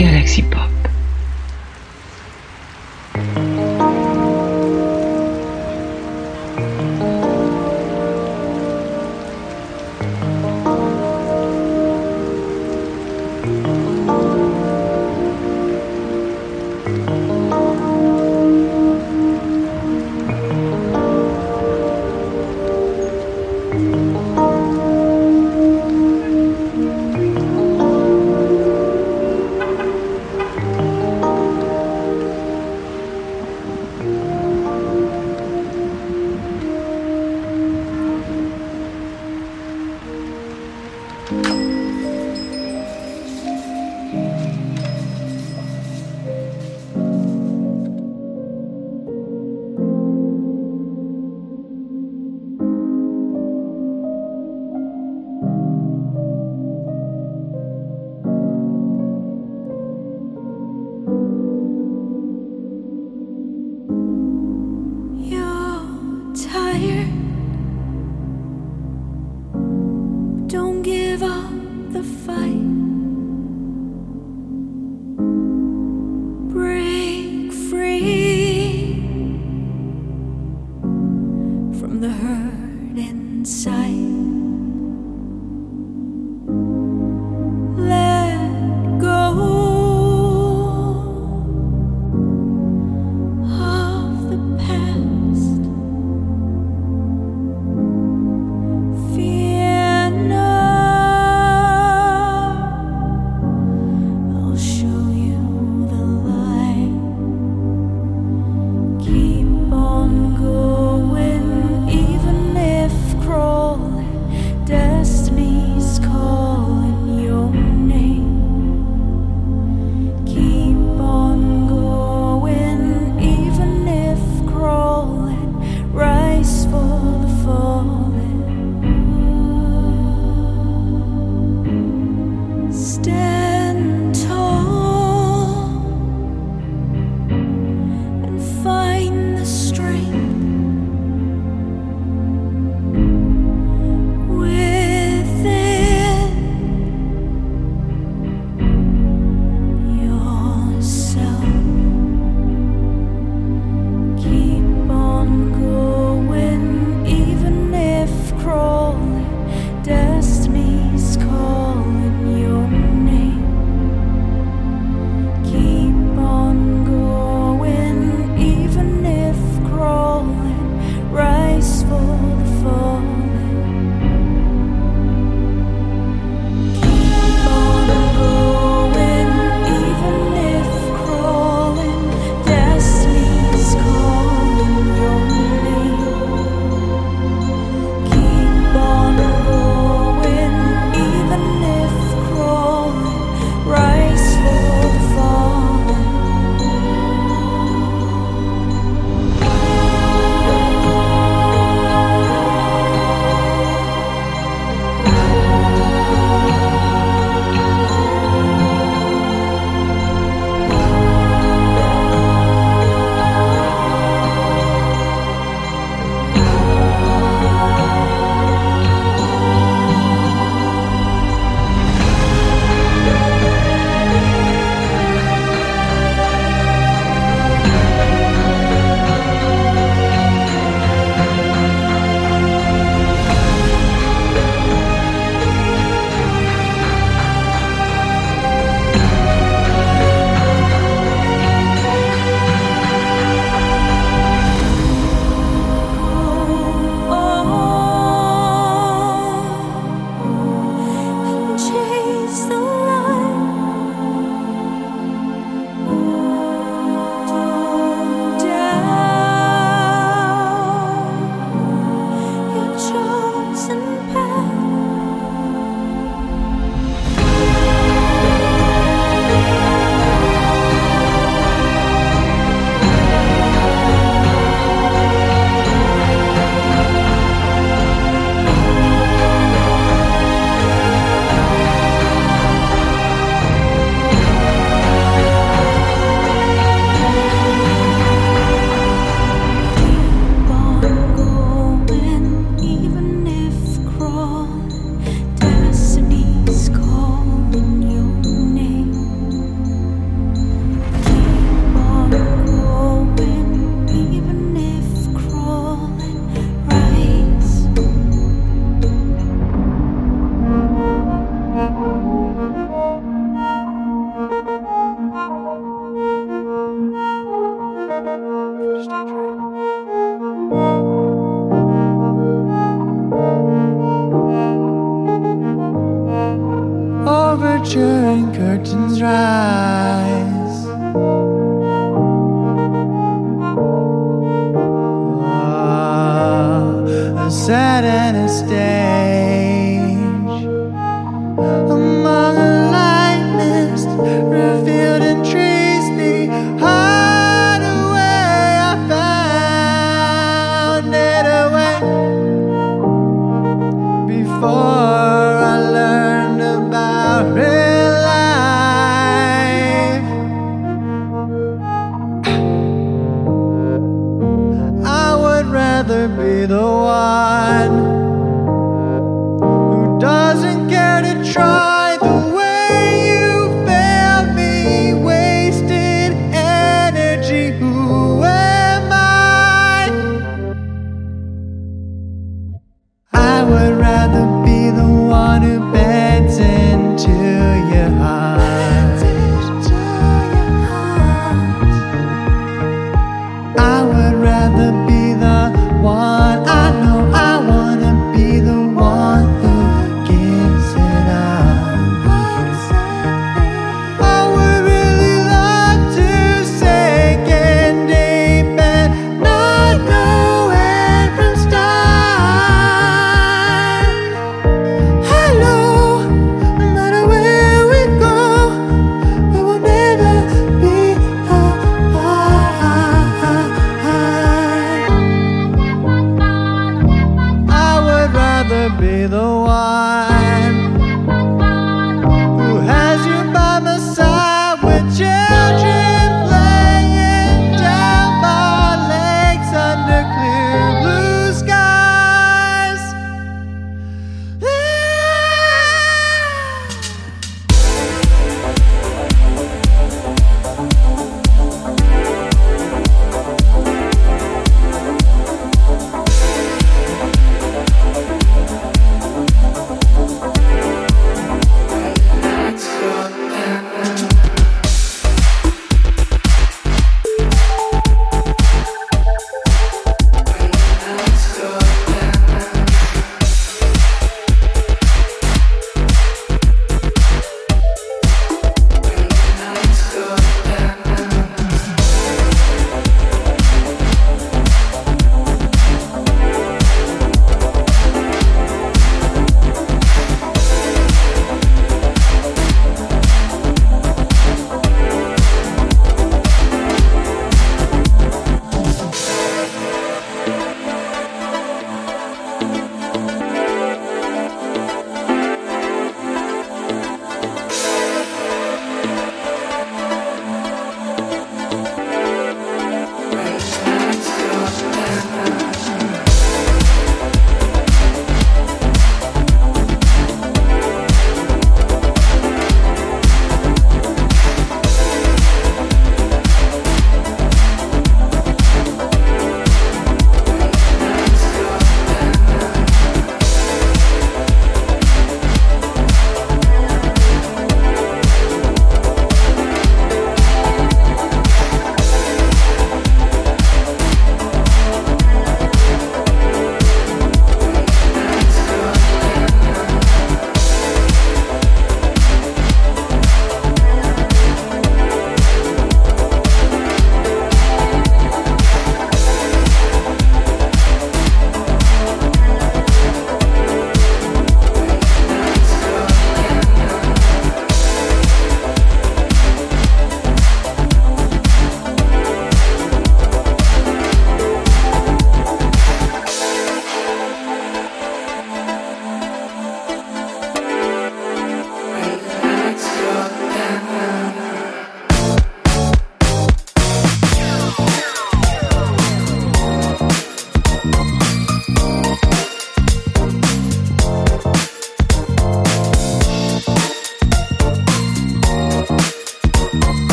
Galaxy Pop.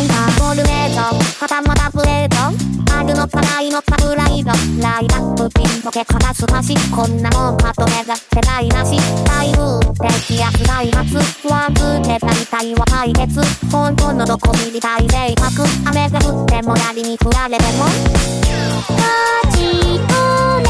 イダー。ボルメイトはたまたブレード。あるのかないのかプライズライラップピンポケかたす橋し。こんなもんまとめが世てなし。タイム的やつ開発ワークで大体は解決。本当のどこに理解で吐く雨が降ってもやりに振られても。立ち止ま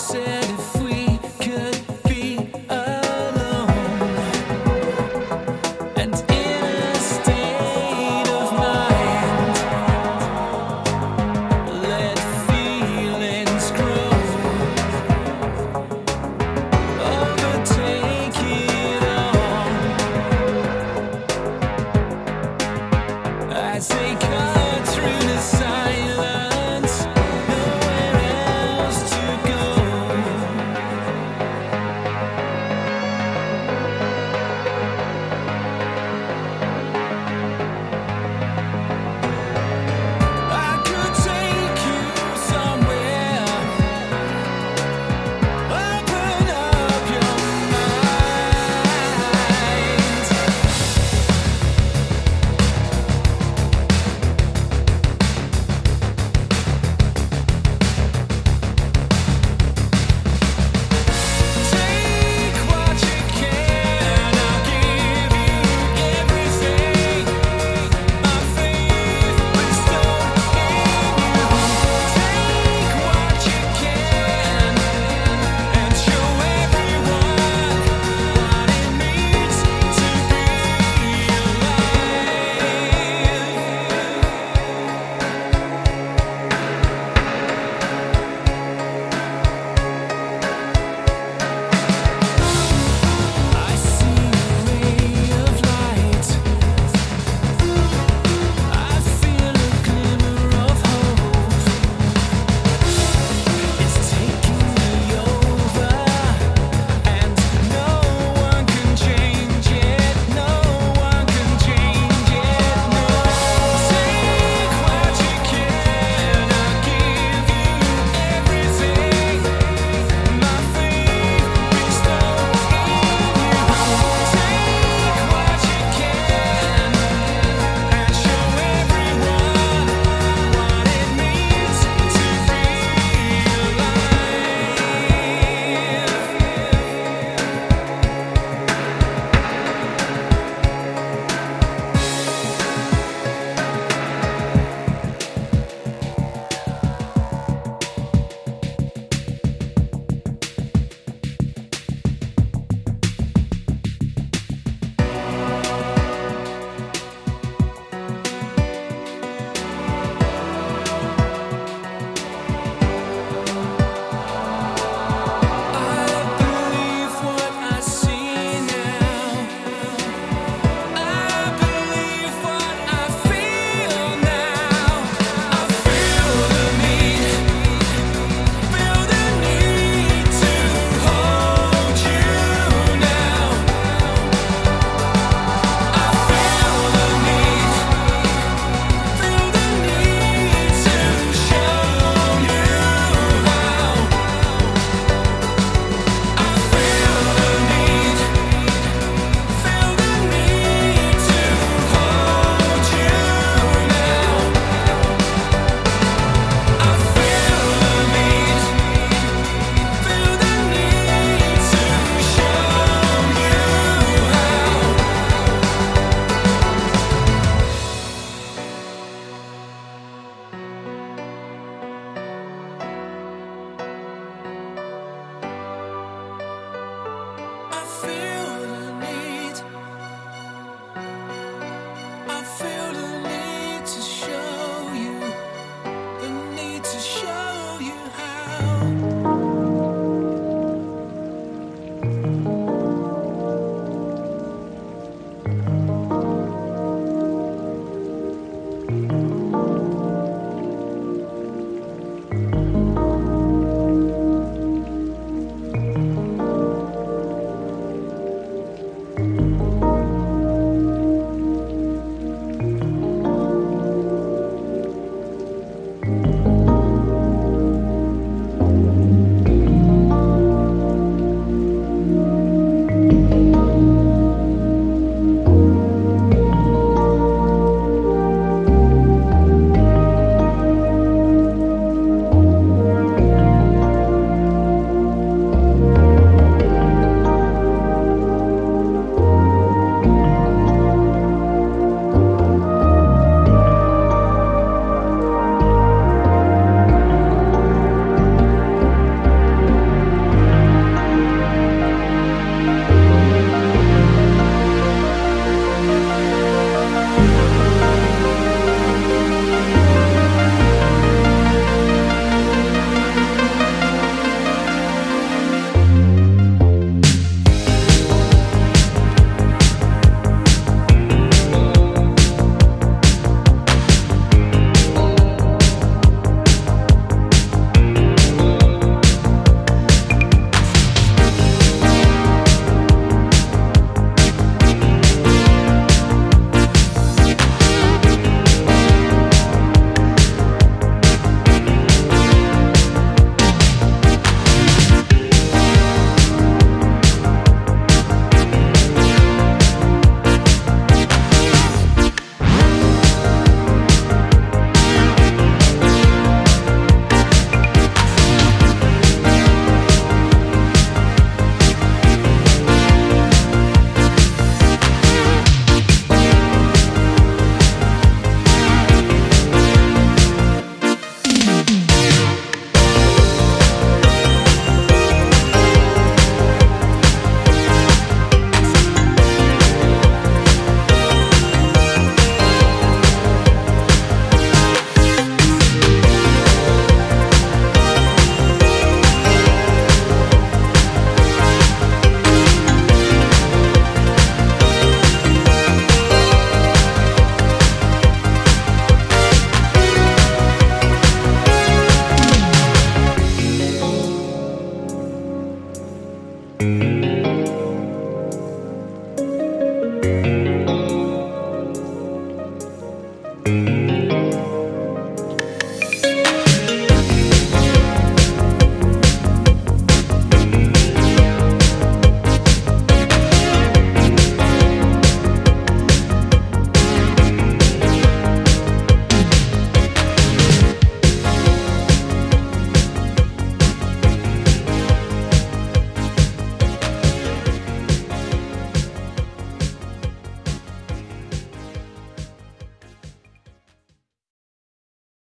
say